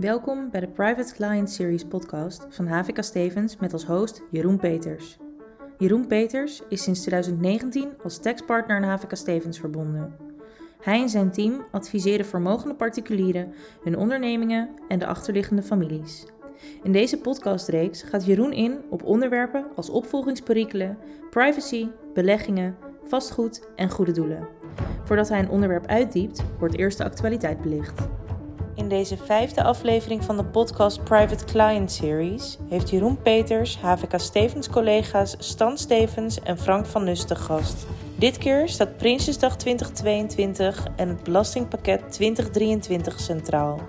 Welkom bij de Private Client Series podcast van HVK Stevens met als host Jeroen Peters. Jeroen Peters is sinds 2019 als taxpartner aan HVK Stevens verbonden. Hij en zijn team adviseren vermogende particulieren, hun ondernemingen en de achterliggende families. In deze podcastreeks gaat Jeroen in op onderwerpen als opvolgingsperikelen, privacy, beleggingen, vastgoed en goede doelen. Voordat hij een onderwerp uitdiept, wordt eerst de actualiteit belicht. Deze vijfde aflevering van de podcast Private Client Series heeft Jeroen Peters HVK Stevens collega's Stan Stevens en Frank van Nus te gast. Dit keer staat Prinsjesdag 2022 en het Belastingpakket 2023 centraal.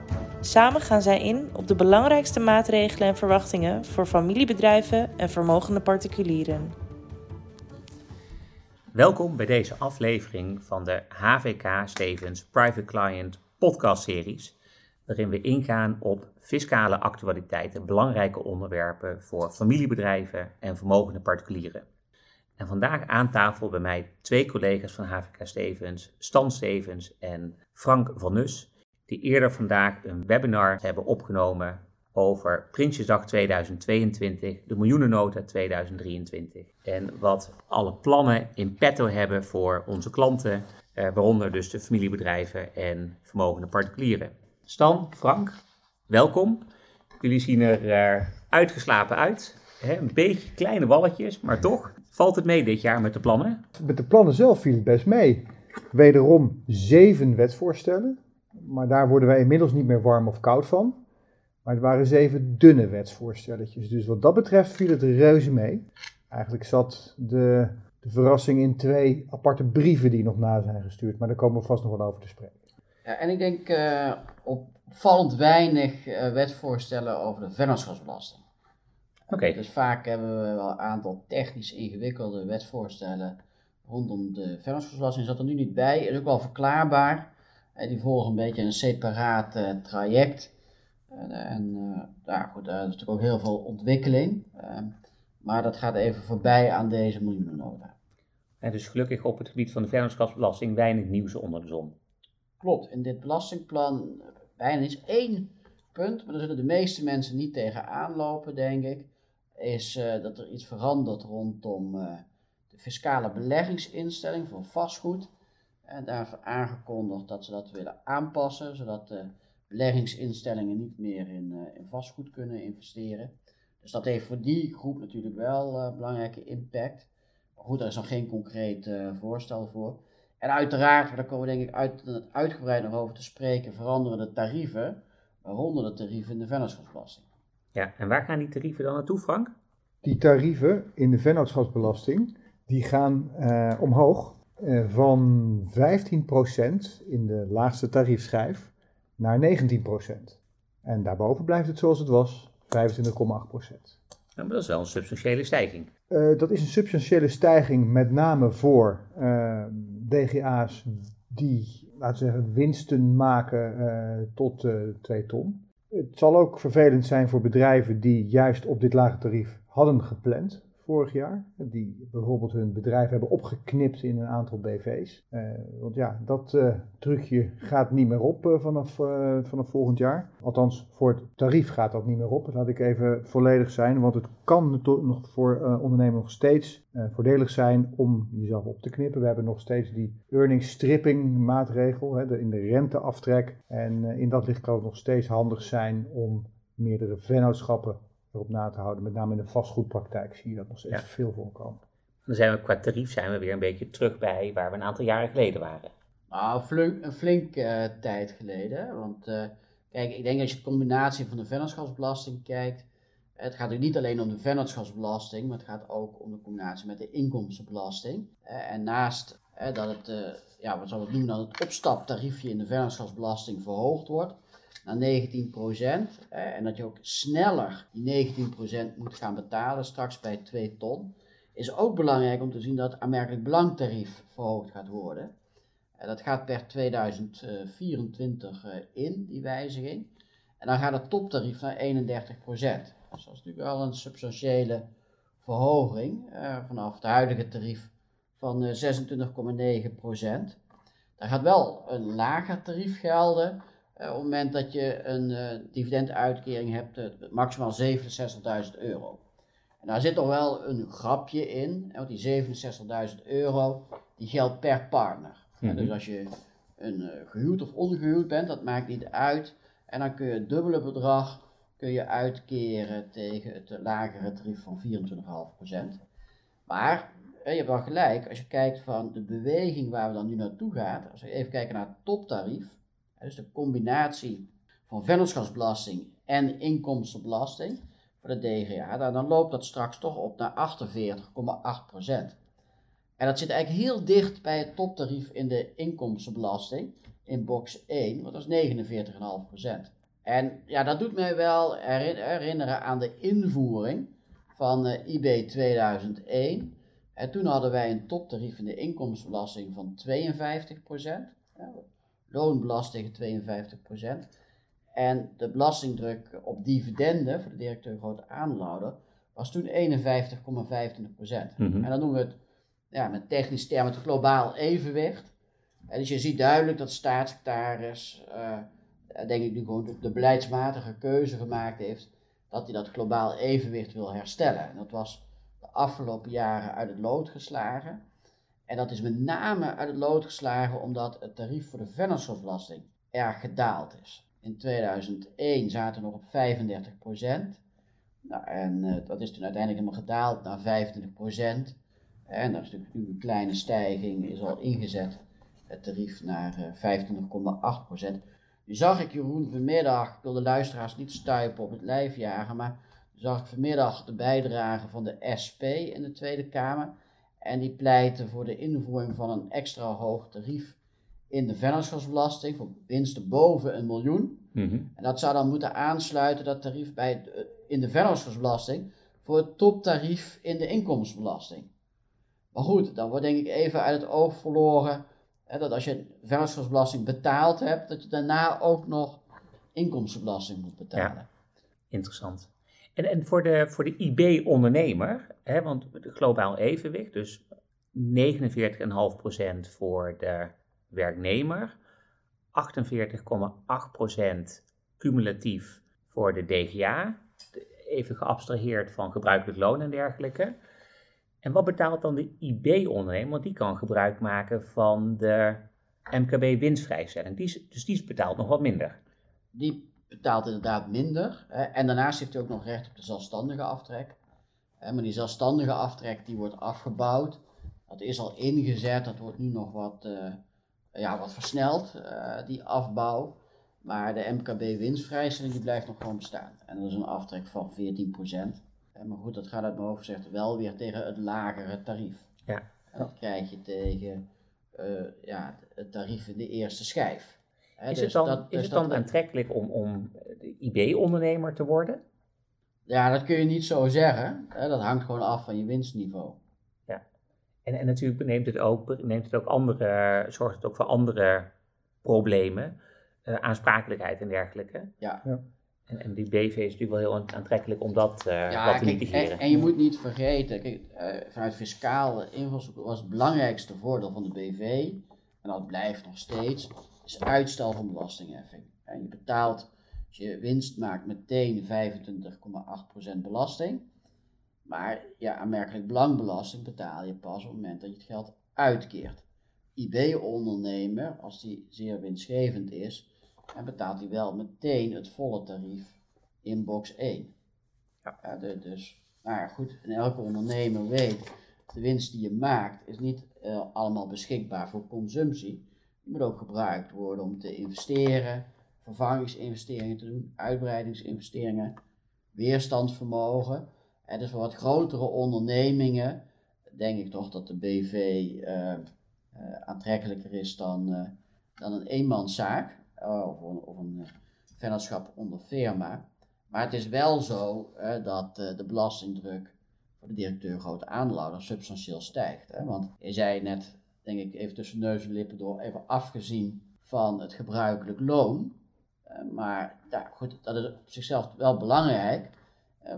Samen gaan zij in op de belangrijkste maatregelen en verwachtingen voor familiebedrijven en vermogende particulieren. Welkom bij deze aflevering van de HVK Stevens Private Client podcast series, waarin we ingaan op fiscale actualiteiten, belangrijke onderwerpen voor familiebedrijven en vermogende particulieren. En vandaag aan tafel bij mij twee collega's van HVK Stevens, Stan Stevens en Frank van Nus, die eerder vandaag een webinar hebben opgenomen over Prinsjesdag 2022, de miljoenennota 2023. En wat alle plannen in petto hebben voor onze klanten, eh, waaronder dus de familiebedrijven en vermogende particulieren. Stan, Frank, welkom. Jullie zien er uh, uitgeslapen uit. Een beetje kleine walletjes, maar toch valt het mee dit jaar met de plannen? Met de plannen zelf viel het best mee. Wederom zeven wetsvoorstellen, maar daar worden wij inmiddels niet meer warm of koud van. Maar het waren zeven dunne wetsvoorstelletjes. Dus wat dat betreft viel het reuze mee. Eigenlijk zat de, de verrassing in twee aparte brieven die nog na zijn gestuurd. Maar daar komen we vast nog wel over te spreken. Ja, en ik denk uh, opvallend weinig uh, wetsvoorstellen over de vennootschapsbelasting. Oké. Okay. Dus vaak hebben we wel een aantal technisch ingewikkelde wetsvoorstellen rondom de vennootschapsbelasting. Zat er nu niet bij. Is ook wel verklaarbaar. Uh, die volgen een beetje een separaat traject. En, goed, er is natuurlijk ook heel veel ontwikkeling. Ehm, maar dat gaat even voorbij aan deze miljoenennota. En dus gelukkig op het gebied van de vennootschapsbelasting weinig nieuws onder de zon. Klopt, in dit belastingplan bijna is één punt, maar daar zullen de meeste mensen niet tegen aanlopen, denk ik. Is uh, dat er iets verandert rondom uh, de fiscale beleggingsinstelling voor vastgoed. En daarvoor aangekondigd dat ze dat willen aanpassen, zodat de beleggingsinstellingen niet meer in, uh, in vastgoed kunnen investeren. Dus dat heeft voor die groep natuurlijk wel belangrijke impact. Maar goed, er is nog geen concreet voorstel voor. En uiteraard, daar komen we denk ik uit, uitgebreid nog over te spreken, veranderen de tarieven, waaronder de tarieven in de vennootschapsbelasting. Ja, en waar gaan die tarieven dan naartoe, Frank? Die tarieven in de vennootschapsbelasting, die gaan uh, omhoog uh, van 15% in de laagste tariefschijf naar 19%. En daarboven blijft het zoals het was, 25,8%. Maar dat is wel een substantiële stijging. Uh, dat is een substantiële stijging met name voor DGA's die, laten we zeggen, winsten maken uh, tot uh, eh, 2 ton. Het zal ook vervelend zijn voor bedrijven die juist op dit lage tarief hadden gepland vorig jaar. Die bijvoorbeeld hun bedrijf hebben opgeknipt in een aantal BV's. Eh, want ja, dat uh, trucje gaat niet meer op uh, vanaf, vanaf volgend jaar. Althans, voor het tarief gaat dat niet meer op. Laat ik even volledig zijn. Want het kan nog voor ondernemers nog steeds voordelig zijn om jezelf op te knippen. We hebben nog steeds die earning stripping maatregel hè, de, in de renteaftrek. En in dat licht kan het nog steeds handig zijn om meerdere vennootschappen erop na te houden. Met name in de vastgoedpraktijk zie je dat nog steeds veel voorkomen. Dan zijn we qua tarief zijn we weer een beetje terug bij waar we een aantal jaren geleden waren. Nou, flink, een flink uh, tijd geleden. Want uh, kijk, ik denk als je de combinatie van de vennootschapsbelasting kijkt. Het gaat natuurlijk niet alleen om de vennootschapsbelasting, maar het gaat ook om de combinatie met de inkomstenbelasting. Uh, en naast dat het, ja, wat zou het noemen, dan het opstaptariefje in de vennootschapsbelasting verhoogd wordt, naar 19%. en dat je ook sneller die 19% moet gaan betalen straks bij 2 ton. Is ook belangrijk om te zien dat het aanmerkelijk belangtarief verhoogd gaat worden. En dat gaat per 2024 eh, in, die wijziging. En dan gaat het toptarief naar 31%. Dus dat is natuurlijk wel een substantiële verhoging uh, vanaf het huidige tarief van uh, eh, 26,9%. Daar gaat wel een lager tarief gelden op het moment dat je een dividenduitkering hebt, maximaal 67.000 euro. En daar zit toch wel een grapje in, want die 67.000 euro, die geldt per partner. Mhm. Dus als je een gehuwd of ongehuwd bent, dat maakt niet uit. En dan kun je het dubbele bedrag kun je uitkeren tegen het lagere tarief van 24,5%. Maar je hebt wel gelijk, als je kijkt van de beweging waar we dan nu naartoe gaan, als we even kijken naar het toptarief, dus de combinatie van vennootschapsbelasting en inkomstenbelasting voor de DGA, dan loopt dat straks toch op naar 48,8%. En dat zit eigenlijk heel dicht bij het toptarief in de inkomstenbelasting in box 1, want dat is 49,5%. En ja, dat doet mij wel herinneren aan de invoering van uh, IB 2001. En toen hadden wij een toptarief in de inkomstenbelasting van 52%, ja, loonbelasting 52%. En de belastingdruk op dividenden voor de directeur grote aandeelhouder was toen 51,25%. Mhm. En dan noemen we het ja, met technisch termen het globaal evenwicht. En dus je ziet duidelijk dat staatssecretaris, uh, denk ik nu gewoon de, de, beleidsmatige keuze gemaakt heeft, dat hij dat globaal evenwicht wil herstellen. En dat was de afgelopen jaren uit het lood geslagen. En dat is met name uit het lood geslagen omdat het tarief voor de vennootschapsbelasting erg gedaald is. In 2001 zaten we nog op 35% Nou, en uh, dat is toen uiteindelijk helemaal gedaald naar 25% En dat is natuurlijk nu een kleine stijging, is al ingezet het tarief naar uh, 25,8% Nu zag ik Jeroen vanmiddag, ik wil de luisteraars niet stuipen op het lijf jagen, maar zag ik vanmiddag de bijdrage van de SP in de Tweede Kamer. En die pleiten voor de invoering van een extra hoog tarief in de vennootschapsbelasting voor winsten boven een miljoen. Mhm. En dat zou dan moeten aansluiten, dat tarief bij in de vennootschapsbelasting, voor het toptarief in de inkomstenbelasting. Maar goed, dan wordt denk ik even uit het oog verloren hè, dat als je vennootschapsbelasting betaald hebt, dat je daarna ook nog inkomstenbelasting moet betalen. Interessant. En, en voor de, voor de IB-ondernemer, want globaal evenwicht, dus 49,5% voor de werknemer, 48,8% cumulatief voor de DGA, even geabstraheerd van gebruikelijk loon en dergelijke. En wat betaalt dan de IB-ondernemer? Want die kan gebruik maken van de MKB-winstvrijstelling. Dus die betaalt nog wat minder. Die betaalt inderdaad minder. Hè. En daarnaast heeft hij ook nog recht op de zelfstandige aftrek. Hè, maar die zelfstandige aftrek die wordt afgebouwd. Dat is al ingezet, dat wordt nu nog wat, uh, ja, wat versneld, uh, die afbouw. Maar de MKB-winstvrijstelling die blijft nog gewoon bestaan. En dat is een aftrek van 14%. Maar goed, dat gaat uit mijn hoofd gezegd wel weer tegen het lagere tarief. Ja. En dat krijg je tegen uh, ja, het tarief in de eerste schijf. Is het dan, dat, is het dan aantrekkelijk om, om IB-ondernemer te worden? Ja, dat kun je niet zo zeggen. Hè? Dat hangt gewoon af van je winstniveau. Ja, en, en natuurlijk neemt het ook, neemt het ook andere, zorgt het ook voor andere problemen, uh, aansprakelijkheid en dergelijke. Ja. ja. En, en, die BV is natuurlijk wel heel aantrekkelijk om dat uh, ja, wat te mitigeren. En, en, je moet niet vergeten, kijk, uh, vanuit fiscale invalshoek was het belangrijkste voordeel van de BV, en dat blijft nog steeds, is uitstel van belastingheffing. En je betaalt, als je winst maakt, meteen 25,8% belasting. Maar ja, aanmerkelijk belangbelasting betaal je pas op het moment dat je het geld uitkeert. IB-ondernemer, als die zeer winstgevend is, en betaalt hij wel meteen het volle tarief in box 1. Ja. de, dus, nou ja, goed, en elke ondernemer weet, de winst die je maakt is niet uh, allemaal beschikbaar voor consumptie. Moet ook gebruikt worden om te investeren, vervangingsinvesteringen te doen, uitbreidingsinvesteringen, weerstandsvermogen. En dus voor wat grotere ondernemingen denk ik toch dat de BV uh, uh, aantrekkelijker is dan, dan een eenmanszaak of een, of een vennootschap onder firma. Maar het is wel zo dat de belastingdruk voor de directeur grote aandeelhouder substantieel stijgt. Hè? Want je zei net, denk ik, even tussen neus en lippen door, even afgezien van het gebruikelijk loon. maar ja, goed, dat is op zichzelf wel belangrijk,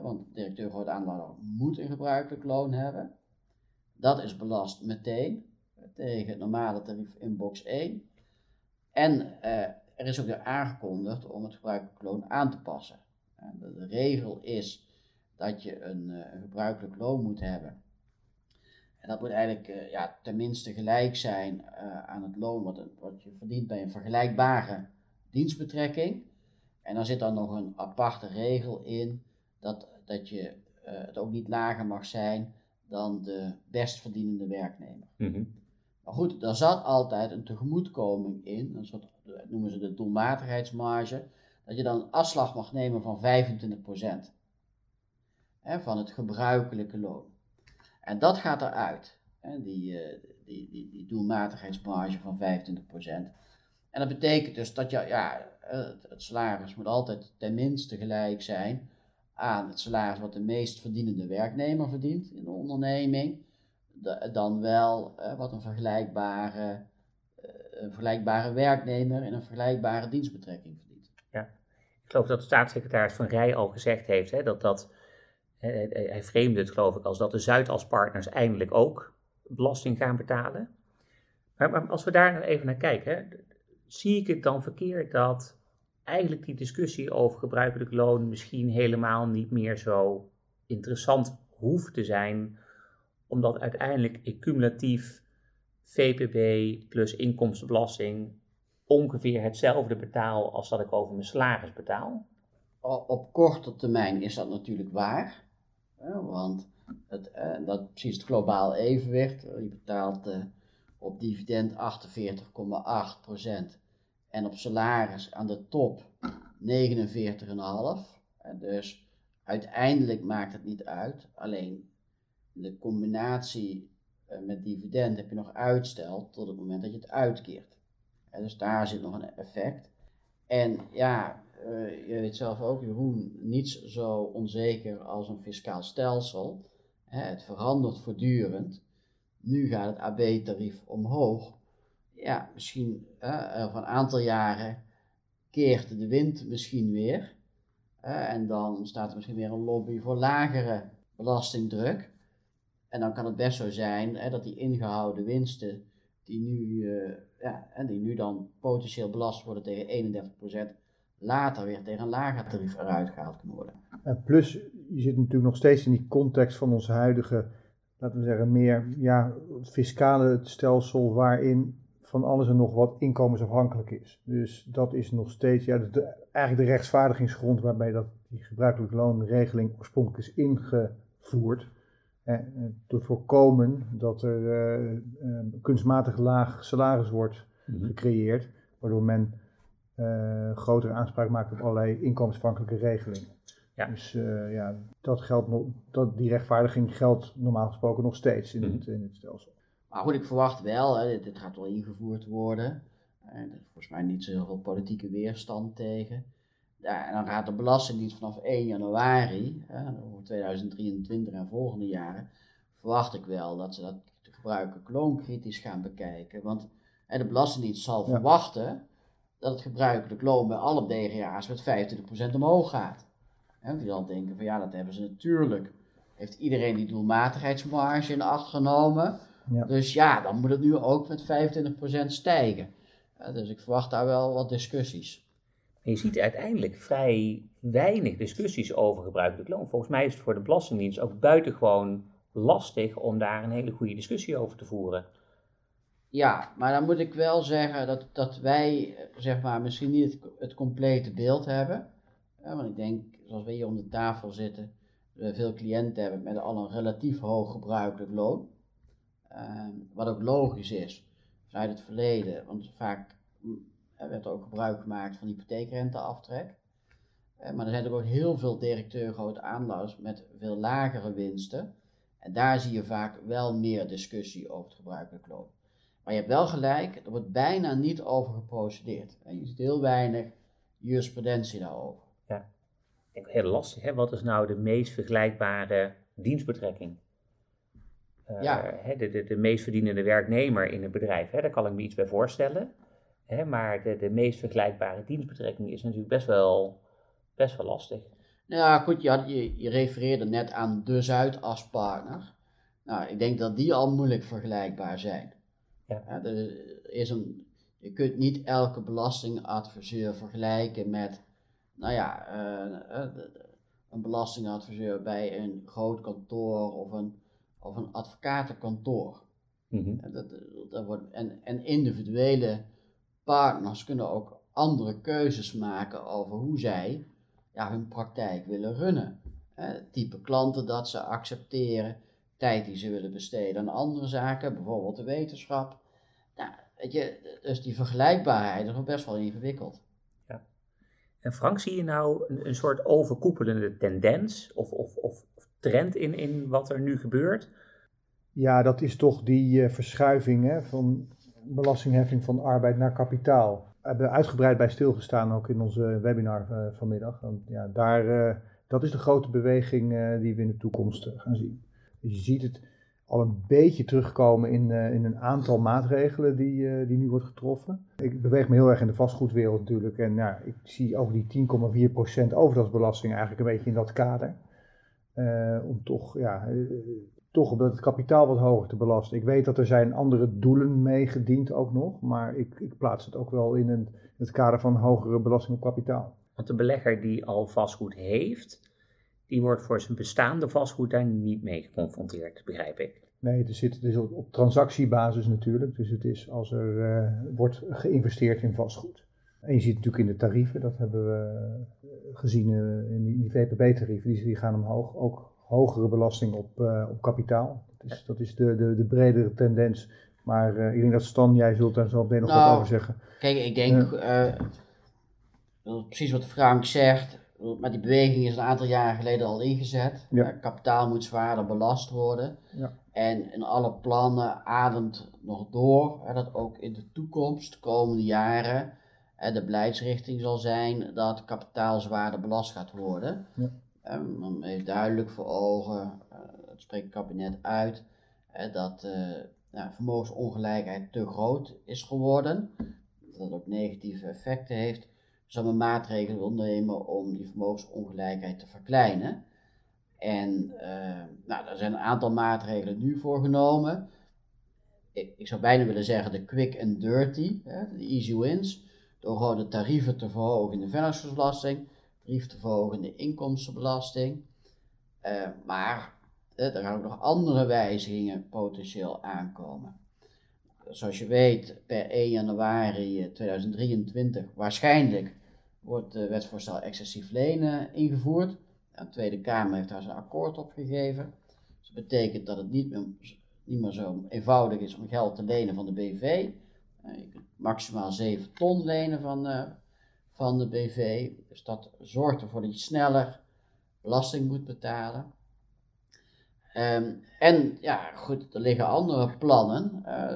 want de directeur grote aandeelhouder moet een gebruikelijk loon hebben. Dat is belast meteen tegen het normale tarief in box 1. En uh, er is ook weer aangekondigd om het gebruikelijk loon aan te passen. De regel is dat je een, een gebruikelijk loon moet hebben en dat moet eigenlijk uh, ja, tenminste gelijk zijn uh, aan het loon wat, wat, je verdient bij een vergelijkbare dienstbetrekking. En dan zit dan nog een aparte regel in dat, dat je uh, het ook niet lager mag zijn dan de best verdienende werknemer. Mm Maar goed, daar zat altijd een tegemoetkoming in, een soort, dat noemen ze de doelmatigheidsmarge, dat je dan een afslag mag nemen van 25% hè, van het gebruikelijke loon. En dat gaat eruit, die, uh, die, die, die doelmatigheidsmarge van 25%. En dat betekent dus dat je, ja, het, het salaris moet altijd tenminste gelijk zijn aan het salaris wat de meest verdienende werknemer verdient in de onderneming, dan wel uh, wat een vergelijkbare, een vergelijkbare werknemer in een vergelijkbare dienstbetrekking verdient. Ja, ik geloof dat de staatssecretaris Van Rij al gezegd heeft hè, dat dat hij vreemde het geloof ik als dat de Zuidaspartners eindelijk ook belasting gaan betalen. Maar, als we daar nou even naar kijken, zie ik het dan verkeerd dat eigenlijk die discussie over gebruikelijk loon misschien helemaal niet meer zo interessant hoeft te zijn, omdat uiteindelijk cumulatief VPB plus inkomstenbelasting ongeveer hetzelfde betaal als dat ik over mijn salaris betaal? Op korte termijn is dat natuurlijk waar want het, uh, dat precies het globaal evenwicht. Je betaalt uh, op dividend 48,8% en op salaris aan de top 49,5%. dus uiteindelijk maakt het niet uit. Alleen de combinatie met dividend heb je nog uitstel tot het moment dat je het uitkeert. dus daar zit nog een effect. En ja, uh, je weet zelf ook, Jeroen, niets zo onzeker als een fiscaal stelsel. Hè, het verandert voortdurend. Nu gaat het AB-tarief omhoog. Ja, misschien uh, over een aantal jaren keert de wind misschien weer. En dan staat er misschien weer een lobby voor lagere belastingdruk. En dan kan het best zo zijn hè, dat die ingehouden winsten, die nu, ja, en die nu dan potentieel belast worden tegen 31%, later weer tegen een lager tarief eruit gehaald kunnen worden. En plus, je zit natuurlijk nog steeds in die context van ons huidige, laten we zeggen, meer ja, fiscale stelsel waarin van alles en nog wat inkomensafhankelijk is. Dus dat is nog steeds ja, de, eigenlijk de rechtsvaardigingsgrond waarbij dat, die gebruikelijke loonregeling oorspronkelijk is ingevoerd. Eh, te voorkomen dat er uh, uh, kunstmatig laag salaris wordt mhm. gecreëerd, waardoor men uh, grotere aanspraak maakt op allerlei inkomensafhankelijke regelingen. Ja. Dus uh, ja, dat geldt nog, dat, die rechtvaardiging geldt normaal gesproken nog steeds in, mm -hmm. het, in het stelsel. Maar goed, ik verwacht wel, hè, dit, dit, gaat wel ingevoerd worden. En er is volgens mij niet zo heel veel politieke weerstand tegen. Ja, en dan gaat de Belastingdienst vanaf 1 januari, hè, over 2023 en volgende jaren, verwacht ik wel dat ze dat gebruiken kloonkritisch gaan bekijken. Want hè, de Belastingdienst zal ja. verwachten dat het gebruikelijk loon bij alle DGA's met 25% omhoog gaat. En die dan denken van ja, dat hebben ze natuurlijk. Heeft iedereen die doelmatigheidsmarge in acht genomen. Ja. Dus ja, dan moet het nu ook met 25% stijgen. dus ik verwacht daar wel wat discussies. je ziet uiteindelijk vrij weinig discussies over gebruikelijk loon. Volgens mij is het voor de Belastingdienst ook buitengewoon lastig om daar een hele goede discussie over te voeren. Ja, maar dan moet ik wel zeggen dat, dat wij zeg maar, misschien niet het, complete beeld hebben. want ik denk, zoals we hier om de tafel zitten, we veel cliënten hebben met al een relatief hoog gebruikelijk loon. Uh, wat ook logisch is vanuit het verleden, want vaak er werd ook gebruik gemaakt van hypotheekrenteaftrek. Uh, maar er zijn ook heel veel directeur grote aandeelhouders met veel lagere winsten. En daar zie je vaak wel meer discussie over het gebruikelijk loon. Maar je hebt wel gelijk, er wordt bijna niet over geprocedeerd. En je ziet heel weinig jurisprudentie daarover. Ja, ik heel lastig. Hè? Wat is nou de meest vergelijkbare dienstbetrekking? Uh, ja. Hè, de, de, de meest verdienende werknemer in een bedrijf, hè? daar kan ik me iets bij voorstellen. Hè? Maar de, de meest vergelijkbare dienstbetrekking is natuurlijk best wel, best wel lastig. Nou ja, goed, je, had, je, je refereerde net aan de Zuidaspartner. Nou, ik denk dat die al moeilijk vergelijkbaar zijn. Ja. er is een, je kunt niet elke belastingadviseur vergelijken met, nou ja, een belastingadviseur bij een groot kantoor of een, of een advocatenkantoor. Mm dat, dat wordt, en, en individuele partners kunnen ook andere keuzes maken over hoe zij ja, hun praktijk willen runnen. type klanten dat ze accepteren, tijd die ze willen besteden aan andere zaken, bijvoorbeeld de wetenschap. Nou, weet je, dus die vergelijkbaarheid is nog best wel ingewikkeld. Ja. En Frank, zie je nou een, een soort overkoepelende tendens of, of, of trend in, in wat er nu gebeurt? Ja, dat is toch die uh, verschuiving hè, van belastingheffing van arbeid naar kapitaal. We hebben uitgebreid bij stilgestaan ook in onze webinar uh, vanmiddag. Want, ja, daar, uh, dat is de grote beweging die we in de toekomst gaan zien. Je ziet het al een beetje terugkomen in, in een aantal maatregelen die, die nu wordt getroffen. Ik beweeg me heel erg in de vastgoedwereld natuurlijk. En ja, ik zie ook die 10,4% overdrachtsbelasting eigenlijk een beetje in dat kader. om toch ja, toch het kapitaal wat hoger te belasten. Ik weet dat er zijn andere doelen mee gediend ook nog, maar ik, ik plaats het ook wel in, een, het kader van hogere belasting op kapitaal. Want de belegger die al vastgoed heeft, die wordt voor zijn bestaande vastgoed daar niet mee geconfronteerd, begrijp ik. Nee, het, zit, het is op, transactiebasis natuurlijk. Dus het is als er uh, wordt geïnvesteerd in vastgoed. En je ziet natuurlijk in de tarieven, dat hebben we gezien uh, in die, die VPB-tarieven, die, die gaan omhoog. Ook hogere belasting op, uh, op kapitaal. Dat is, dat is de, de, de bredere tendens. Maar uh, ik denk dat Stan, jij zult daar zo meteen nog nou, wat over zeggen. Kijk, ik denk, uh, precies wat Frank zegt, maar die beweging is een aantal jaren geleden al ingezet. Ja. kapitaal moet zwaarder belast worden. Ja. En in alle plannen ademt nog door hè, dat ook in de toekomst, de komende jaren, hè, de beleidsrichting zal zijn dat kapitaal zwaarder belast gaat worden. Ja. Dan heeft duidelijk voor ogen, uh, het spreekt het kabinet uit, dat uh, vermogensongelijkheid te groot is geworden. Dat dat ook negatieve effecten heeft. Zal men maatregelen wil nemen om die vermogensongelijkheid te verkleinen. En uh, nou, er zijn een aantal maatregelen nu voor genomen. Ik, ik zou bijna willen zeggen de quick and dirty, de easy wins. Door gewoon de tarieven te verhogen in de vennootschapsbelasting brief te verhogen de inkomstenbelasting. Uh, maar uh, er gaan ook nog andere wijzigingen potentieel aankomen. Zoals je weet, per 1 januari 2023 waarschijnlijk wordt het wetsvoorstel excessief lenen ingevoerd. De Tweede Kamer heeft daar zijn akkoord op gegeven. Dus dat betekent dat het niet meer, niet meer zo eenvoudig is om geld te lenen van de BV. Uh, je kunt maximaal 7 ton lenen van, van de BV. Dus dat zorgt ervoor dat je sneller belasting moet betalen. Um, en ja, goed, er liggen andere plannen. Uh,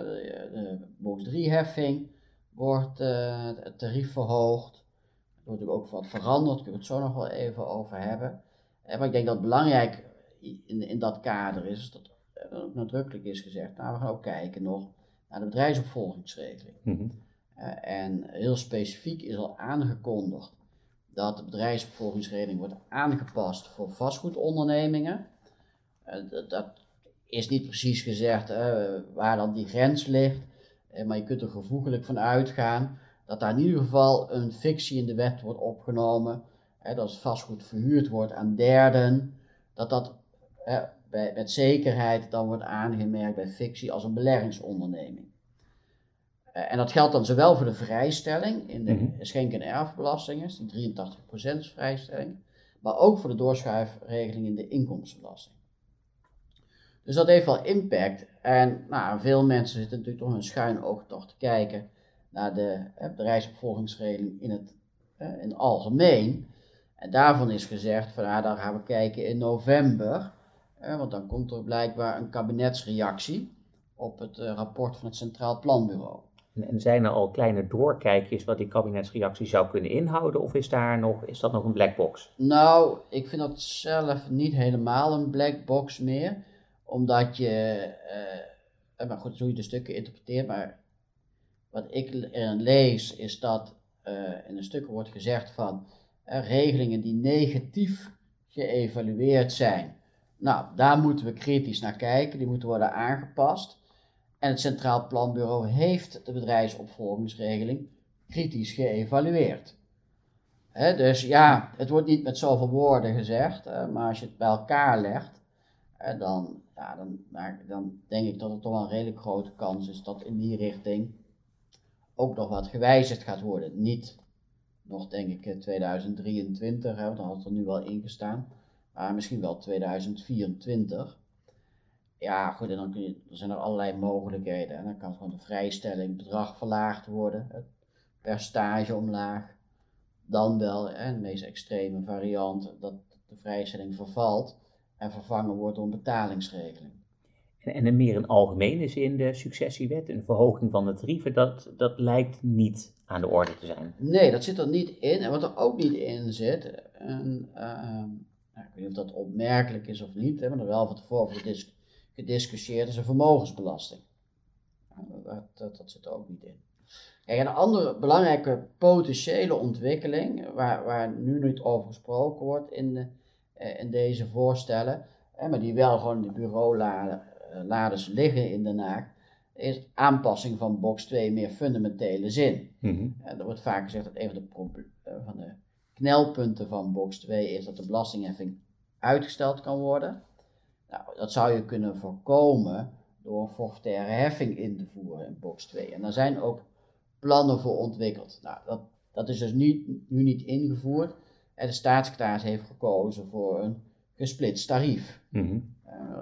de box 3 heffing wordt het tarief verhoogd. Er wordt natuurlijk ook wat veranderd, kunnen we het zo nog wel even over hebben. Uh, maar ik denk dat het belangrijk in, in dat kader is, is dat er ook nadrukkelijk is gezegd, nou we gaan ook kijken nog naar de bedrijfsopvolgingsregeling. Mm eh, en heel specifiek is al aangekondigd dat de bedrijfsopvolgingsregeling wordt aangepast voor vastgoedondernemingen. Eh, dat is niet precies gezegd waar dan die grens ligt, eh, maar je kunt er gevoeglijk van uitgaan dat daar in ieder geval een fictie in de wet wordt opgenomen, dat als vastgoed verhuurd wordt aan derden, dat dat met zekerheid dan wordt aangemerkt bij fictie als een beleggingsonderneming. Eh, en dat geldt dan zowel voor de vrijstelling in de mm schenk- en erfbelastingen, die 83% vrijstelling, maar ook voor de doorschuifregeling in de inkomstenbelasting. Dus dat heeft wel impact. En nou, veel mensen zitten natuurlijk toch een schuin oog toch te kijken naar de eh, bedrijfsopvolgingsregeling in het eh, in het algemeen. En daarvan is gezegd, van, nou, daar gaan we kijken in november, eh, want dan komt er blijkbaar een kabinetsreactie op het eh, rapport van het Centraal Planbureau. En, zijn er al kleine doorkijkjes wat die kabinetsreactie zou kunnen inhouden? Of is, daar nog, is dat nog een black box? Nou, ik vind dat zelf niet helemaal een black box meer. Omdat je, uh, maar goed, hoe je de stukken interpreteert, maar wat ik erin lees is dat uh, in de stukken wordt gezegd van regelingen die negatief geëvalueerd zijn. Nou, daar moeten we kritisch naar kijken, die moeten worden aangepast. En het Centraal Planbureau heeft de bedrijfsopvolgingsregeling kritisch geëvalueerd. Dus ja, het wordt niet met zoveel woorden gezegd, maar als je het bij elkaar legt, dan, ja, dan, dan denk ik dat er toch wel een redelijk grote kans is dat in die richting ook nog wat gewijzigd gaat worden. Niet nog denk ik 2023, hè, want dan had er nu wel ingestaan, maar misschien wel 2024. Ja, goed, en dan, kun je, zijn er allerlei mogelijkheden. En dan kan gewoon de vrijstelling, bedrag verlaagd worden, het percentage omlaag. Dan wel, de meest extreme variant, dat de vrijstelling vervalt en vervangen wordt door een betalingsregeling. En, en in meer een algemene zin, de successiewet, een verhoging van de tarieven, dat, dat lijkt niet aan de orde te zijn. Nee, dat zit er niet in. En wat er ook niet in zit, uh, ik weet niet of dat opmerkelijk is of niet, maar er wel van tevoren gedis gediscussieerd, is een vermogensbelasting. Dat, dat, zit er ook niet in. Een andere belangrijke potentiële ontwikkeling, waar, waar nu niet over gesproken wordt in, eh, in deze voorstellen, maar die wel gewoon in de bureauladers liggen in Den Haag, is aanpassing van box 2 meer fundamentele zin. Mm er wordt vaak gezegd dat een van de, eh, van de knelpunten van box 2 is dat de belastingheffing uitgesteld kan worden. Nou, dat zou je kunnen voorkomen door forfaitaire heffing in te voeren in box 2. En daar zijn ook plannen voor ontwikkeld. Nou, dat, dat is dus niet, nu niet ingevoerd. En de staatssecretaris heeft gekozen voor een gesplitst tarief. Mhm. Eh,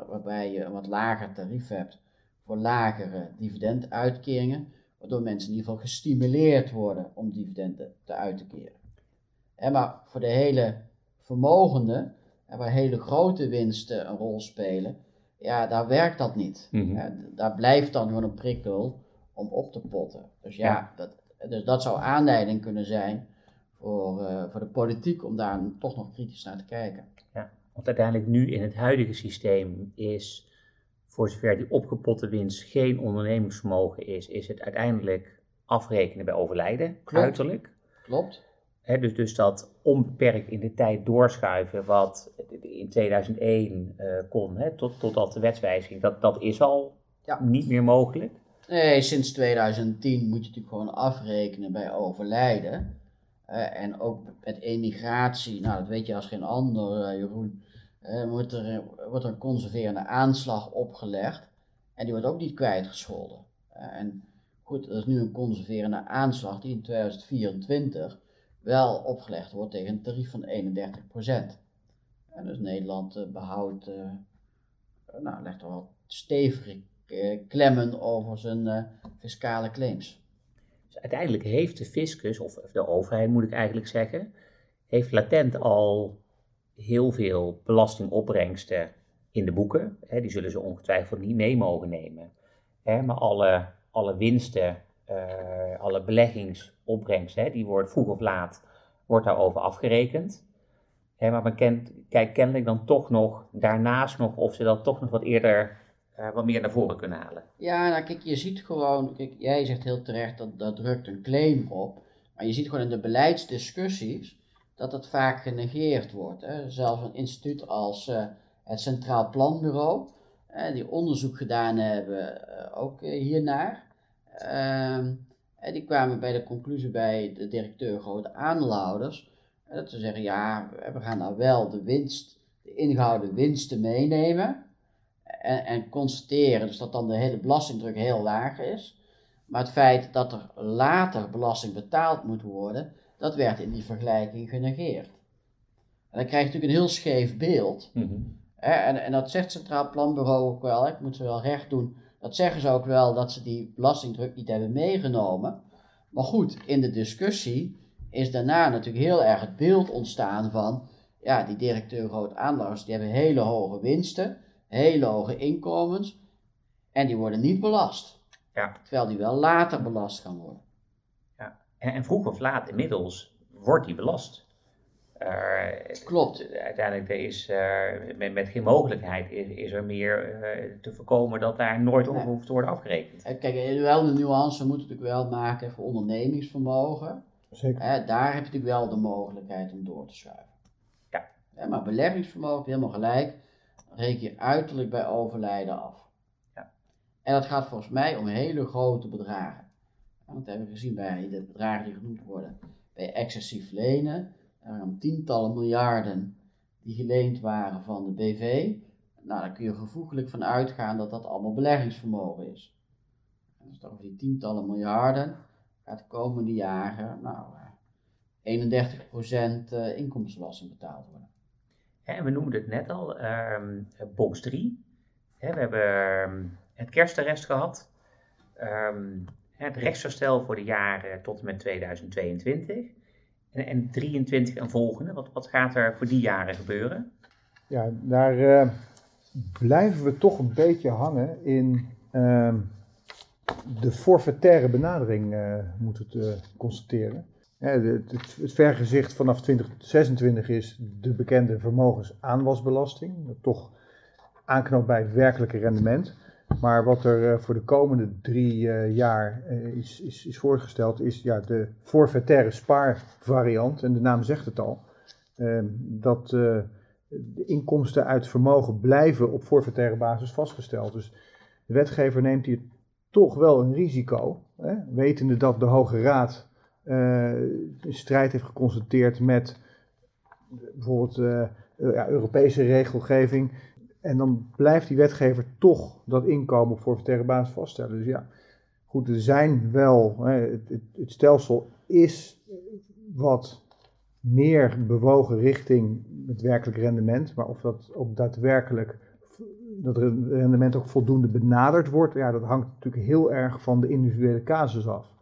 waarbij je een wat lager tarief hebt voor lagere dividenduitkeringen, waardoor mensen in ieder geval gestimuleerd worden om dividenden te uit te keren. En maar voor de hele vermogenden, en waar hele grote winsten een rol spelen, ja, daar werkt dat niet. Mhm. daar blijft dan gewoon een prikkel om op te potten. Dus ja, Dat, dus dat zou aanleiding kunnen zijn voor, uh, voor de politiek om daar toch nog kritisch naar te kijken. Ja, want uiteindelijk nu in het huidige systeem is voor zover die opgepotte winst geen ondernemingsvermogen is, is het uiteindelijk afrekenen bij overlijden, Klopt. uiterlijk. Klopt. dus, dus dat onbeperkt in de tijd doorschuiven, wat in 2001 uh, eh, kon, he, tot, totdat de wetswijziging, dat, dat is al ja. niet meer mogelijk. Nee, sinds 2010 moet je natuurlijk gewoon afrekenen bij overlijden. Uh, en ook met emigratie, nou dat weet je als geen ander, uh, Jeroen uh, wordt, er, wordt er een conserverende aanslag opgelegd en die wordt ook niet kwijtgescholden. Uh, en goed, er is nu een conserverende aanslag die in 2024 wel opgelegd wordt tegen een tarief van 31%. En dus Nederland behoudt, nou, legt er wel stevige klemmen over zijn fiscale claims. Dus uiteindelijk heeft de fiscus, of de overheid moet ik eigenlijk zeggen, heeft latent al heel veel belastingopbrengsten in de boeken. Hè, die zullen ze ongetwijfeld niet mee mogen nemen. Hè, maar alle, alle winsten, uh, alle beleggingsopbrengsten, hè, die wordt vroeg of laat wordt daarover afgerekend. Hè, maar men kent, kijkt kennelijk dan toch nog daarnaast nog of ze dat toch nog wat eerder uh, wat meer naar voren kunnen halen. Ja, nou kijk, je ziet gewoon, kijk, jij zegt heel terecht dat dat drukt een claim op. Maar je ziet gewoon in de beleidsdiscussies dat het vaak genegeerd wordt. Hè. Zelfs een instituut als uh, het Centraal Planbureau, die onderzoek gedaan hebben uh, ook hiernaar. Ehm, die kwamen bij de conclusie bij de directeur grote aandeelhouders. dat ze zeggen, ja, we gaan nou wel de winst, de ingehouden winsten meenemen. En, en constateren dus dat dan de hele belastingdruk heel laag is. Maar het feit dat er later belasting betaald moet worden, dat werd in die vergelijking genegeerd. En dan krijg je natuurlijk een heel scheef beeld. Mhm. en, en dat zegt het Centraal Planbureau ook wel, ik moet ze wel recht doen. Dat zeggen ze ook wel dat ze die belastingdruk niet hebben meegenomen. Maar goed, in de discussie is daarna natuurlijk heel erg het beeld ontstaan van, ja, die directeur groot aandeelhouders, die hebben hele hoge winsten, hele hoge inkomens, en die worden niet belast. Ja. Terwijl die wel later belast gaan worden. En, en vroeg of laat inmiddels wordt die belast. Uh, Klopt. Uiteindelijk is met, met, geen mogelijkheid is, is er meer uh, te voorkomen dat daar nooit over hoeft te worden afgerekend. Kijk, wel de nuance moeten natuurlijk wel maken voor ondernemingsvermogen. Zeker. daar heb je natuurlijk wel de mogelijkheid om door te schuiven. Ja. maar beleggingsvermogen, helemaal gelijk, reken je uiterlijk bij overlijden af. En dat gaat volgens mij om hele grote bedragen. Dat hebben we gezien bij de bedragen die genoemd worden bij excessief lenen. Er waren tientallen miljarden die geleend waren van de BV. Nou, daar kun je gevoeglijk van uitgaan dat dat allemaal beleggingsvermogen is. En dus over die tientallen miljarden gaat de komende jaren nou, 31% eh, inkomstenbelasting betaald worden. En we noemden het net al, uh, box 3. we hebben ehm, het kerstarrest gehad. Um, het rechtsverstel voor de jaren tot en met 2022. En, en 23 en volgende, wat, wat gaat er voor die jaren gebeuren? Ja, daar uh, blijven we toch een beetje hangen in uh, de forfaitaire benadering, uh, moet het uh, constateren. Het, het, het vergezicht vanaf 2026 is de bekende vermogensaanwasbelasting, toch aanknoopt bij het werkelijke rendement. Maar wat er uh, voor de komende drie uh, jaar uh, is, is, is, voorgesteld, is ja, de forfaitaire spaarvariant. En de naam zegt het al. Ehm, dat de inkomsten uit vermogen blijven op forfaitaire basis vastgesteld. Dus de wetgever neemt hier toch wel een risico. Hè, wetende dat de Hoge Raad een strijd heeft geconstateerd met bijvoorbeeld ja, Europese regelgeving en dan blijft die wetgever toch dat inkomen forfaitaire basis vaststellen. Dus ja, goed, er zijn wel, hè, het, het, het, stelsel is wat meer bewogen richting het werkelijk rendement. Maar of dat ook daadwerkelijk, dat rendement ook voldoende benaderd wordt, ja, dat hangt natuurlijk heel erg van de individuele casus af.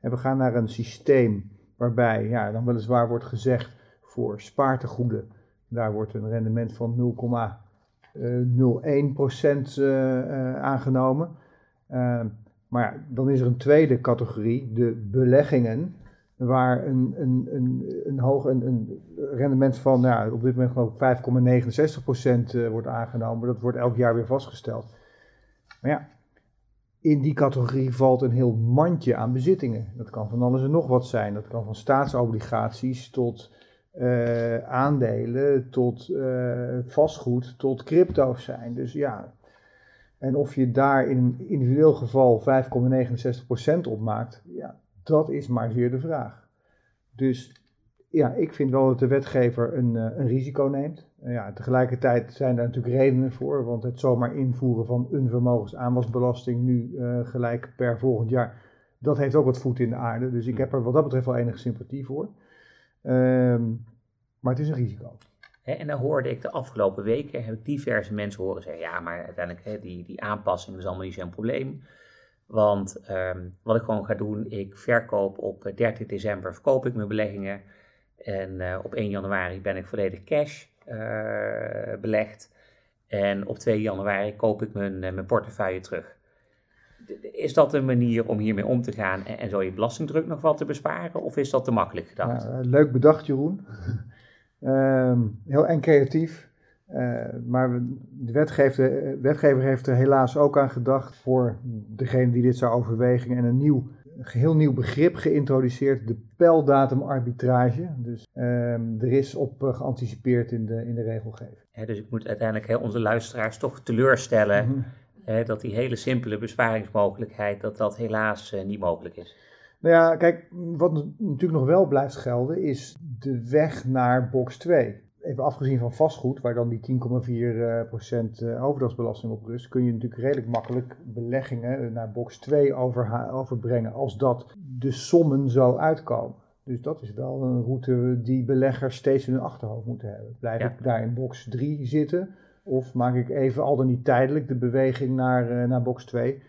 En we gaan naar een systeem waarbij, ja, dan weliswaar wordt gezegd voor spaartegoeden, daar wordt een rendement van 0, 0,1% uh, aangenomen. Uh, maar dan is er een tweede categorie, de beleggingen, waar een, een, een, een hoog een, een rendement van ja, op dit moment geloof ik 5,69% uh, wordt aangenomen. Dat wordt elk jaar weer vastgesteld. Maar ja, in die categorie valt een heel mandje aan bezittingen. Dat kan van alles en nog wat zijn. Dat kan van staatsobligaties tot uh, aandelen tot uh, vastgoed tot crypto's zijn. Dus ja, en of je daar in een individueel geval 5,69% op maakt, ja, dat is maar zeer de vraag. Dus ja, ik vind wel dat de wetgever een, uh, een risico neemt. ja, tegelijkertijd zijn daar natuurlijk redenen voor, want het zomaar invoeren van een vermogensaanwasbelasting nu gelijk per volgend jaar, dat heeft ook wat voet in de aarde. Dus ik heb er wat dat betreft wel enige sympathie voor. Um, maar het is een risico. en dan hoorde ik de afgelopen weken, heb ik diverse mensen horen zeggen, ja, maar uiteindelijk hè, die, die aanpassing is allemaal niet zo'n probleem. Want um, wat ik gewoon ga doen, ik verkoop op 30 december, verkoop ik mijn beleggingen. En uh, op 1 januari ben ik volledig cash uh, belegd. En op 2 januari koop ik mijn, mijn portefeuille terug. Is dat een manier om hiermee om te gaan en, en zo je belastingdruk nog wat te besparen? Of is dat te makkelijk gedacht? Ja, leuk bedacht, Jeroen. um, heel en creatief. Uh, maar de wetgever, wetgever heeft er helaas ook aan gedacht voor degene die dit zou overwegen en een nieuw, een geheel nieuw begrip geïntroduceerd, de pijldatumarbitrage. Dus um, er is op uh, geanticipeerd in de, in de regelgeving. Ja, dus ik moet uiteindelijk hè, onze luisteraars toch teleurstellen. Mm -hmm dat die hele simpele besparingsmogelijkheid, dat dat helaas uh, niet mogelijk is. Nou ja, kijk, wat natuurlijk nog wel blijft gelden, is de weg naar box 2. Even afgezien van vastgoed, waar dan die 10,4% uh, overdrachtsbelasting op rust, kun je natuurlijk redelijk makkelijk beleggingen naar box 2 over, overbrengen als dat de sommen zo uitkomen. Dus dat is wel een route die beleggers steeds in hun achterhoofd moeten hebben. Blijf ja. ik daar in box 3 zitten? Of maak ik even al dan niet tijdelijk de beweging naar, uh, naar box 2?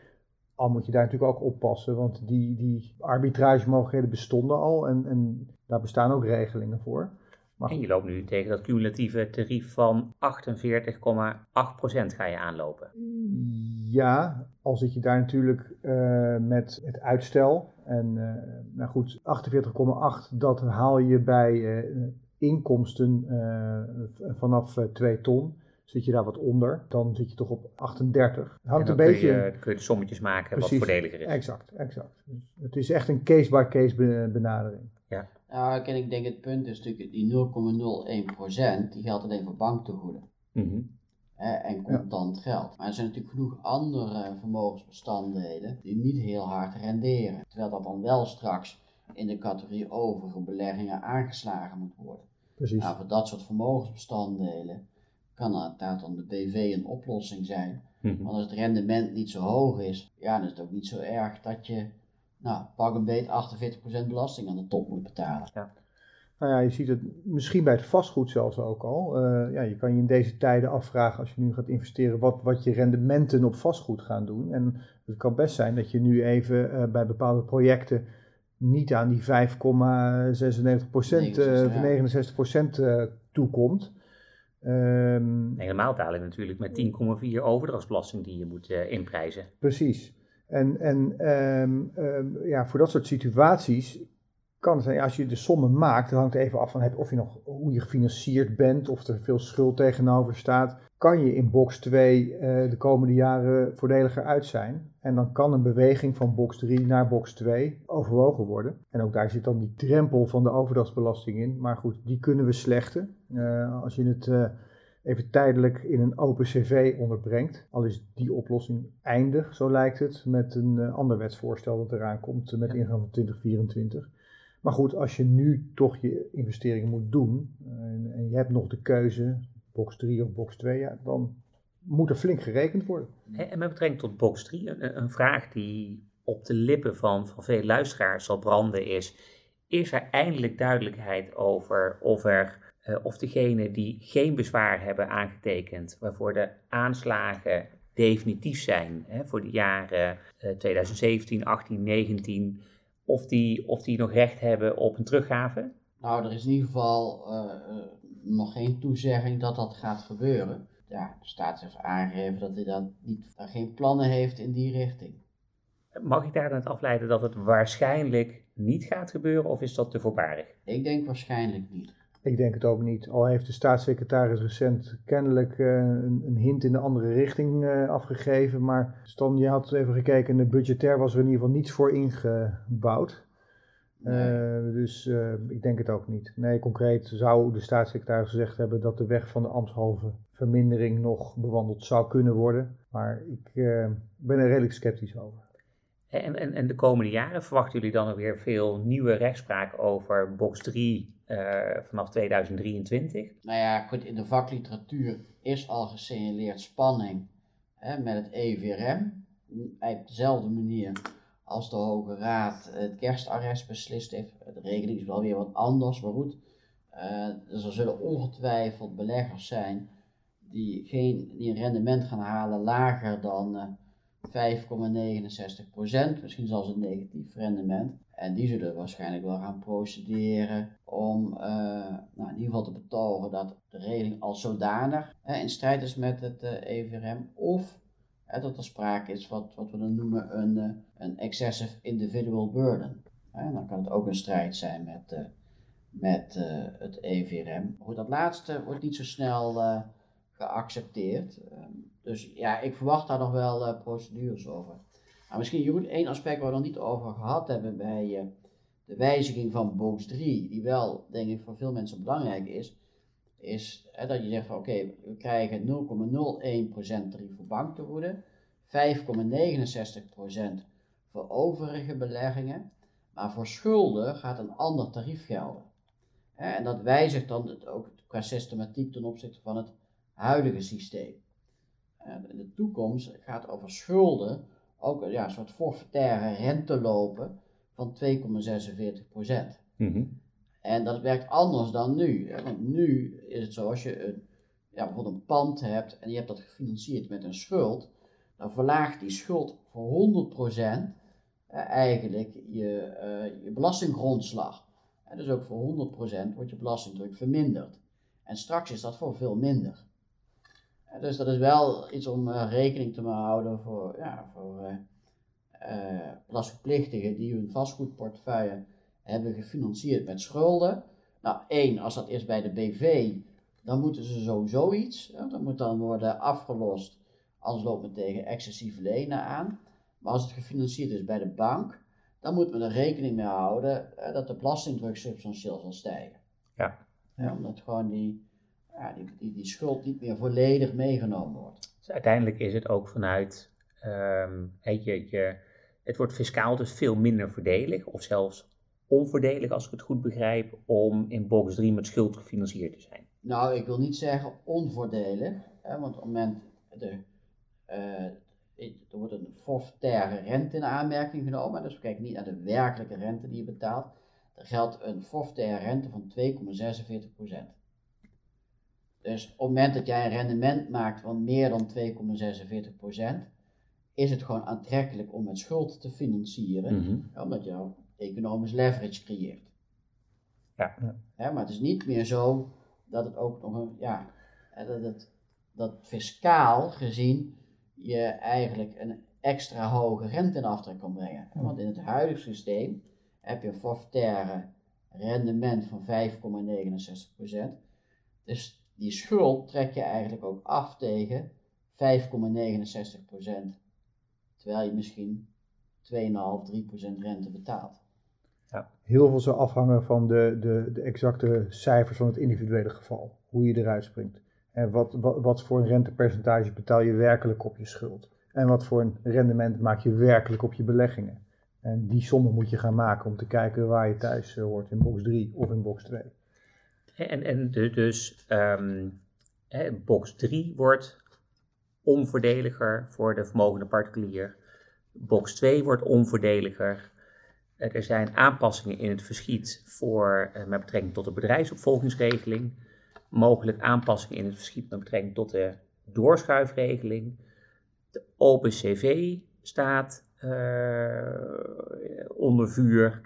Al moet je daar natuurlijk ook oppassen, want die, die arbitragemogelijkheden bestonden al en, en daar bestaan ook regelingen voor. Maar en je loopt nu tegen dat cumulatieve tarief van 48,8% ga je aanlopen. Ja, al zit je daar natuurlijk uh, met het uitstel. En uh, nou goed, 48,8 dat haal je bij uh, inkomsten vanaf 2 ton zit je daar wat onder, dan zit je toch op 38. Het hangt een beetje. Kun je, kun je de sommetjes maken Precies, wat voordeliger is. Exact, exact. Dus het is echt een case-by-case -case benadering. Ja. Nou, ik denk het punt is natuurlijk die 0,01%, die geldt alleen voor banktegoeden. Mm -hmm. en contant geld. Maar er zijn natuurlijk genoeg andere vermogensbestanddelen die niet heel hard renderen. Terwijl dat dan wel straks in de categorie overige beleggingen aangeslagen moet worden. Precies. Nou, voor dat soort vermogensbestanddelen kan inderdaad dan de BV een oplossing zijn. Mhm. Want als het rendement niet zo hoog is, ja, dan is het ook niet zo erg dat je, nou, pak een beet 48% belasting aan de top moet betalen. Nou ja, je ziet het misschien bij het vastgoed zelfs ook al. Eh, ja, je kan je in deze tijden afvragen als je nu gaat investeren wat, wat je rendementen op vastgoed gaan doen. En het kan best zijn dat je nu even eh, bij bepaalde projecten niet aan die 5,96 procent, 69, 69% eh, toekomt. Ehm, Helemaal dadelijk natuurlijk met 10,4 overdrachtsbelasting die je moet eh, inprijzen. Precies. En, en ehm, ehm, ja, voor dat soort situaties kan zijn, als je de sommen maakt, dan hangt het even af van heb, of je nog, hoe je gefinancierd bent, of er veel schuld tegenover staat. Kan je in box 2 eh, de komende jaren voordeliger uit zijn? En dan kan een beweging van box 3 naar box 2 overwogen worden. En ook daar zit dan die drempel van de overdrachtsbelasting in. Maar goed, die kunnen we slechten. Eh, als je het eh, even tijdelijk in een open cv onderbrengt. Al is die oplossing eindig, zo lijkt het, met een ander wetsvoorstel dat eraan komt met ingang van 2024. Maar goed, als je nu toch je investeringen moet doen en, en je hebt nog de keuze, box 3 of box 2, ja, dan moet er flink gerekend worden. En met betrekking tot box 3, een, een vraag die op de lippen van, van veel luisteraars zal branden is, is er eindelijk duidelijkheid over of, er, eh, of degenen die geen bezwaar hebben aangetekend, waarvoor de aanslagen definitief zijn hè, voor de jaren eh, 2017, 18, 19, of die, of die nog recht hebben op een teruggave? Nou, er is in ieder geval eh, eh, nog geen toezegging dat dat gaat gebeuren. Ja, de staat heeft aangegeven dat hij dan niet, daar geen plannen heeft in die richting. Mag ik daar dan uit afleiden dat het waarschijnlijk niet gaat gebeuren, of is dat te voorbarig? Ik denk waarschijnlijk niet. Ik denk het ook niet. Al heeft de staatssecretaris recent kennelijk eh, een, een hint in de andere richting eh, afgegeven. Maar Stan, je had even gekeken en de budgetair was er in ieder geval niets voor ingebouwd. Nee. Eh, dus ik denk het ook niet. Nee, concreet zou de staatssecretaris gezegd hebben dat de weg van de ambtshalve vermindering nog bewandeld zou kunnen worden. Maar ik ben er redelijk sceptisch over. En, en, en de komende jaren verwachten jullie dan ook weer veel nieuwe rechtspraak over box 3 eh, vanaf 2023? Nou ja, goed, in de vakliteratuur is al gesignaleerd spanning hè, met het EVRM. Op dezelfde manier als de Hoge Raad het kerstarrest beslist heeft. De regeling is wel weer wat anders, maar goed. Eh, dus er zullen ongetwijfeld beleggers zijn die, geen, die een rendement gaan halen lager dan eh 5,69%, misschien zelfs een negatief rendement. En die zullen waarschijnlijk wel gaan procederen om eh, nou, in ieder geval te betogen dat de regeling als zodanig in strijd is met het eh, EVRM. Of dat er sprake is wat, wat we dan noemen een, eh, een excessive individual burden. Hè, dan kan het ook een strijd zijn met, met het EVRM. Goed, dat laatste wordt niet zo snel geaccepteerd. Ehm, dus ja, ik verwacht daar nog wel eh, procedures over. Maar misschien Jeroen, één aspect waar we nog niet over gehad hebben bij eh, de wijziging van box 3, die wel denk ik voor veel mensen belangrijk is, is dat je zegt van oké, we krijgen 0,01% tarief voor banktegoeden, 5,69% voor overige beleggingen, maar voor schulden gaat een ander tarief gelden. En dat wijzigt dan ook qua systematiek ten opzichte van het huidige systeem. De toekomst gaat over schulden ook ja, een soort forfaitaire rente lopen van 2,46%. Mhm. En dat werkt anders dan nu. Hè? Want nu is het zo, als je een, ja, bijvoorbeeld een pand hebt en je hebt dat gefinancierd met een schuld, dan verlaagt die schuld voor 100% eh, eigenlijk je, eh, je belastinggrondslag. En dus ook voor 100% wordt je belastingdruk verminderd. En straks is dat voor veel minder. Dus dat is wel iets om eh, rekening te houden voor, ja, voor belastingplichtigen die hun vastgoedportefeuille hebben gefinancierd met schulden. Nou, één, als dat is bij de BV, dan moeten ze sowieso iets. Hè, dat moet dan worden afgelost, anders loopt men tegen excessieve lenen aan. Maar als het gefinancierd is bij de bank, dan moet men er rekening mee houden eh, dat de belastingdruk substantieel zal stijgen. Ja. Ja, omdat gewoon die, ja, die, die, die schuld niet meer volledig meegenomen wordt. Dus uiteindelijk is het ook vanuit, ehm, je, je, het wordt fiscaal dus veel minder voordelig, of zelfs onvoordelig als ik het goed begrijp, om in box 3 met schuld gefinancierd te zijn. Nou, ik wil niet zeggen onvoordelig, hè, want op het moment, de, uh, er wordt een forfaitaire rente in aanmerking genomen, dus we kijken niet naar de werkelijke rente die je betaalt. Er geldt een forfaitaire rente van 2,46%. Dus op het moment dat jij een rendement maakt van meer dan 2,46%, is het gewoon aantrekkelijk om met schuld te financieren, mhm. omdat je economisch leverage creëert. Ja. ja. Maar het is niet meer zo dat het ook nog een, ja, dat, het, dat fiscaal gezien je eigenlijk een extra hoge rente in aftrek kan brengen. Want in het huidige systeem heb je een forfaitaire rendement van 5,69%. Dus die schuld trek je eigenlijk ook af tegen 5,69%. Terwijl je misschien 2,5, 3% rente betaalt. Ja. Heel veel zal afhangen van de, de, de exacte cijfers van het individuele geval. Hoe je eruit springt. En wat, wat, wat voor een rentepercentage betaal je werkelijk op je schuld? En wat voor een rendement maak je werkelijk op je beleggingen? En die sommen moet je gaan maken om te kijken waar je thuis eh, hoort, in box 3 of in box 2. En, en dus hè, box 3 wordt onvoordeliger voor de vermogende particulier. Box 2 wordt onvoordeliger. Eh, er zijn aanpassingen in het verschiet voor, eh, met betrekking tot de bedrijfsopvolgingsregeling. Mogelijk aanpassingen in het verschiet met betrekking tot de doorschuifregeling. De OpenCV staat uh, onder vuur.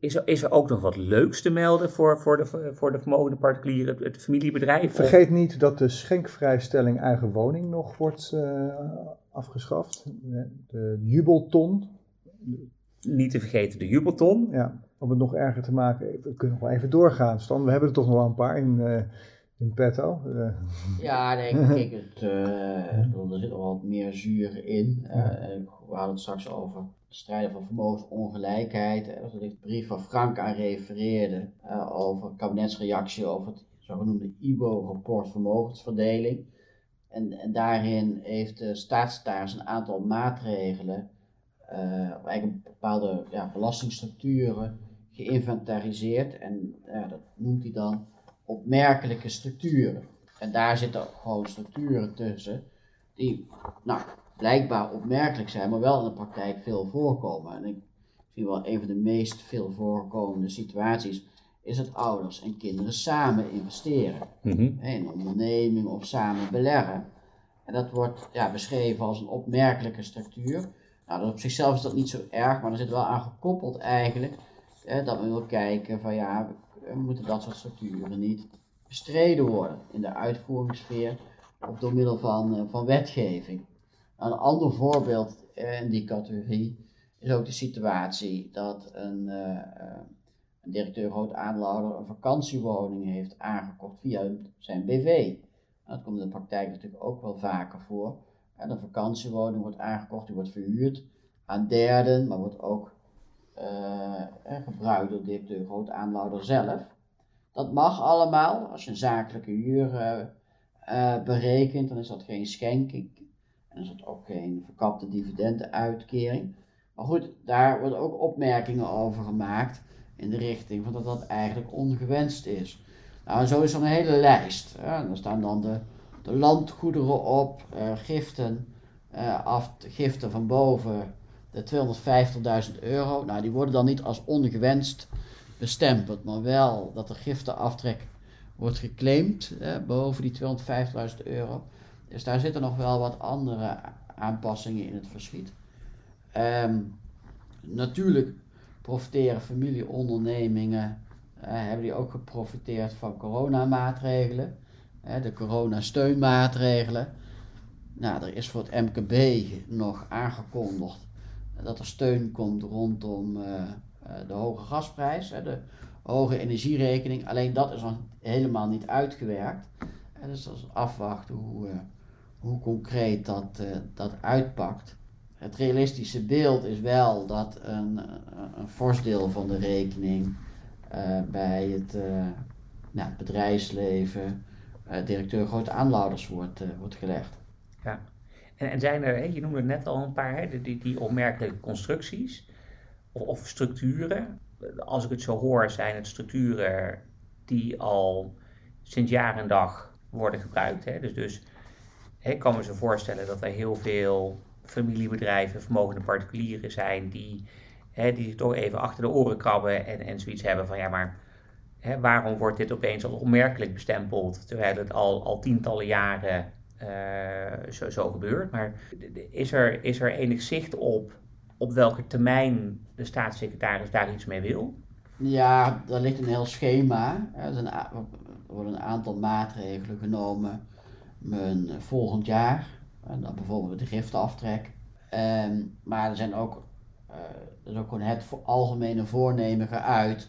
Is er, is er ook nog wat leuks te melden voor, voor, de, voor de vermogende particulieren, het, het familiebedrijf? Vergeet niet dat de schenkvrijstelling eigen woning nog wordt uh, afgeschaft. De jubelton. Niet te vergeten de jubelton. Ja, om het nog erger te maken, we kunnen nog wel even doorgaan. Stan, we hebben er toch nog wel een paar in, uh, in petto. Uh. Ja, nee, kijk, het, uh, er zit nog wat meer zuur in. we hadden het straks over strijden van vermogensongelijkheid. Dat is de brief van Frank aan refereerde uh, over kabinetsreactie over het zogenoemde IBO-rapport vermogensverdeling. En, en, daarin heeft de staatssecretaris een aantal maatregelen, uh, eigenlijk bepaalde ja, belastingstructuren geïnventariseerd. En dat noemt hij dan opmerkelijke structuren. En daar zitten gewoon structuren tussen die nou, blijkbaar opmerkelijk zijn, maar wel in de praktijk veel voorkomen. En ik zie wel een van de meest veel voorkomende situaties is dat ouders en kinderen samen investeren. Mhm. In een onderneming of samen beleggen. En dat wordt ja, beschreven als een opmerkelijke structuur. Nou, op zichzelf is dat niet zo erg, maar er zit wel aan gekoppeld eigenlijk dat we willen kijken van ja, moeten dat soort structuren niet bestreden worden in de uitvoeringssfeer of door middel van, uh, van wetgeving. Een ander voorbeeld in die categorie is ook de situatie dat een, uh, een directeur groot aandeelhouder een vakantiewoning heeft aangekocht via zijn BV. Dat komt in de praktijk natuurlijk ook wel vaker voor. En een vakantiewoning wordt aangekocht, die wordt verhuurd aan derden, maar wordt ook gebruikt door de groot aandeelhouder zelf. Dat mag allemaal. Als je een zakelijke huur uh, berekent, dan is dat geen schenking. En is dat ook geen verkapte dividendenuitkering. Maar goed, daar worden ook opmerkingen over gemaakt in de richting van dat dat eigenlijk ongewenst is. Nou, zo is er een hele lijst. Hè. Daar staan dan de, de landgoederen op, giften, af, giften van boven de 250.000 euro. Nou, die worden dan niet als ongewenst bestempeld, maar wel dat de giftenaftrek wordt geclaimd boven die 250.000 euro. Dus daar zitten nog wel wat andere aanpassingen in het verschiet. Um, natuurlijk profiteren familieondernemingen, uh, hebben die ook geprofiteerd van coronamaatregelen, de coronasteunmaatregelen. Nou, er is voor het MKB nog aangekondigd dat er steun komt rondom uh, de hoge gasprijs, de hoge energierekening. Alleen dat is nog helemaal niet uitgewerkt. dus dat is afwachten hoe, hoe concreet dat, dat uitpakt. Het realistische beeld is wel dat een, een fors deel van de rekening bij het nou, bedrijfsleven directeur grote aanlouders wordt, wordt gelegd. Ja, en, zijn er, je noemde het net al een paar, hè, die, die opmerkelijke constructies of, of structuren. Als ik het zo hoor, zijn het structuren die al sinds jaar en dag worden gebruikt. Hè. Dus, dus ik kan me zo voorstellen dat er heel veel familiebedrijven, vermogende particulieren zijn die, hè, die toch even achter de oren krabben en, zoiets hebben van ja, maar hè, waarom wordt dit opeens al onmerkelijk bestempeld terwijl het al, al tientallen jaren zo, zo gebeurt. Maar is er, is er enig zicht op op welke termijn de staatssecretaris daar iets mee wil? Ja, daar ligt een heel schema. Er worden een aantal maatregelen genomen men, volgend jaar. En dan bijvoorbeeld de giftenaftrek. Ehm, maar er zijn ook, uh, er is ook gewoon het algemene voornemen geuit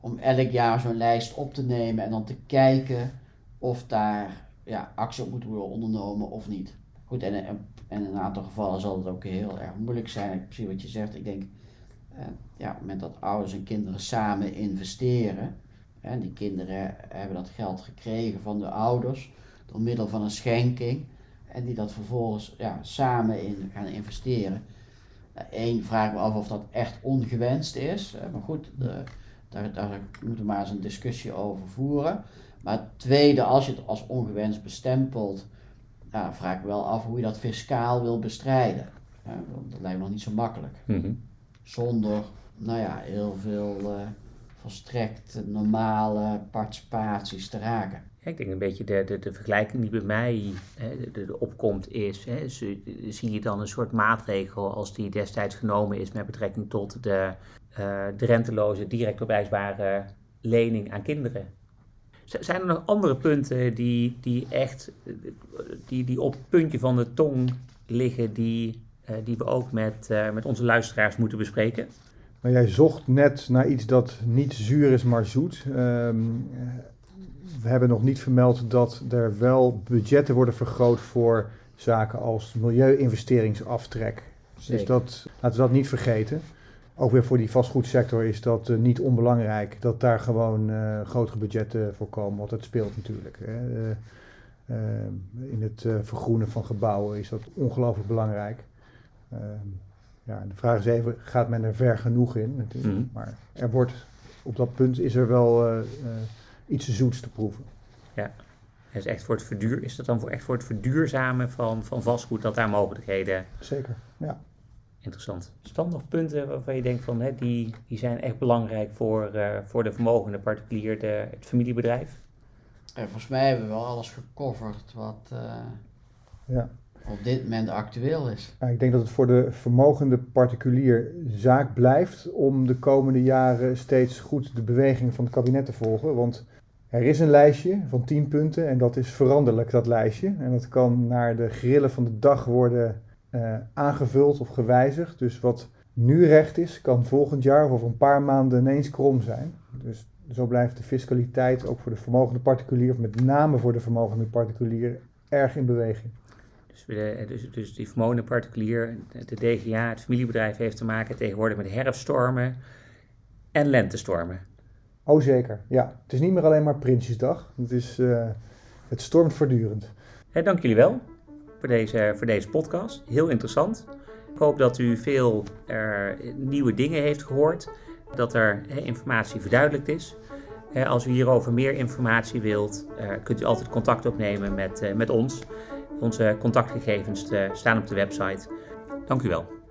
om elk jaar zo'n lijst op te nemen en dan te kijken of daar ja, actie op moet worden ondernomen of niet. Goed, en, en, in een aantal gevallen zal het ook heel erg moeilijk zijn. Zie wat je zegt. Ik denk, uh, ja, op het moment dat ouders en kinderen samen investeren, en die kinderen hebben dat geld gekregen van de ouders door middel van een schenking, en die dat vervolgens ja, samen in gaan investeren. Eén, nou, vraag me af of dat echt ongewenst is. Maar goed, de, daar, daar moeten we maar eens een discussie over voeren. Maar tweede, als je het als ongewenst bestempelt, ja, vraag ik wel af hoe je dat fiscaal wil bestrijden. Dat lijkt me nog niet zo makkelijk. Mhm. Zonder, nou ja, heel veel uh, volstrekt normale participaties te raken. Ja, ik denk een beetje de, de, de vergelijking die bij mij de, de, opkomt is, hè, zie je dan een soort maatregel als die destijds genomen is met betrekking tot de, uh, de renteloze direct opwijsbare lening aan kinderen. Zijn er nog andere punten die, die echt die, die op het puntje van de tong liggen, die, uh, die we ook met, uh, met onze luisteraars moeten bespreken? Nou, jij zocht net naar iets dat niet zuur is, maar zoet. Um, we hebben nog niet vermeld dat er wel budgetten worden vergroot voor zaken als milieuinvesteringsaftrek. Dus dat, laten we dat niet vergeten ook weer voor die vastgoedsector is dat uh, niet onbelangrijk. Dat daar gewoon uh, grotere budgetten voor komen, want dat speelt natuurlijk. Hè. Uh, in het vergroenen van gebouwen is dat ongelooflijk belangrijk. Ehm, ja, de vraag is even, gaat men er ver genoeg in? Mm. Maar er wordt, op dat punt is er wel iets zoets te proeven. Ja, is, echt voor het verduur, is dat dan voor, echt voor het verduurzamen van, van vastgoed dat daar mogelijkheden... Zeker, ja interessant. Staan nog punten waarvan je denkt van hè, die, die zijn echt belangrijk voor, uh, voor de vermogende particulier, de, het familiebedrijf? En volgens mij hebben we wel alles gecoverd wat uh, ja. op dit moment actueel is. Ja, ik denk dat het voor de vermogende particulier zaak blijft om de komende jaren steeds goed de beweging van het kabinet te volgen. Want er is een lijstje van 10 punten en dat is veranderlijk, dat lijstje. En dat kan naar de grillen van de dag worden uh, aangevuld of gewijzigd. Dus wat nu recht is, kan volgend jaar of over een paar maanden ineens krom zijn. Dus zo blijft de fiscaliteit ook voor de vermogende particulier, of met name voor de vermogende particulier, erg in beweging. Dus, dus, dus die vermogende particulier, de DGA, het familiebedrijf, heeft te maken tegenwoordig met herfststormen en lentestormen. Oh zeker, ja. Het is niet meer alleen maar Prinsjesdag. Het, is, uh, het stormt voortdurend. Hey, dank jullie wel voor deze, voor deze podcast. Heel interessant. Ik hoop dat u veel nieuwe dingen heeft gehoord, dat er informatie verduidelijkt is. als u hierover meer informatie wilt, uh, kunt u altijd contact opnemen met, uh, met ons. Onze contactgegevens staan op de website. Dank u wel.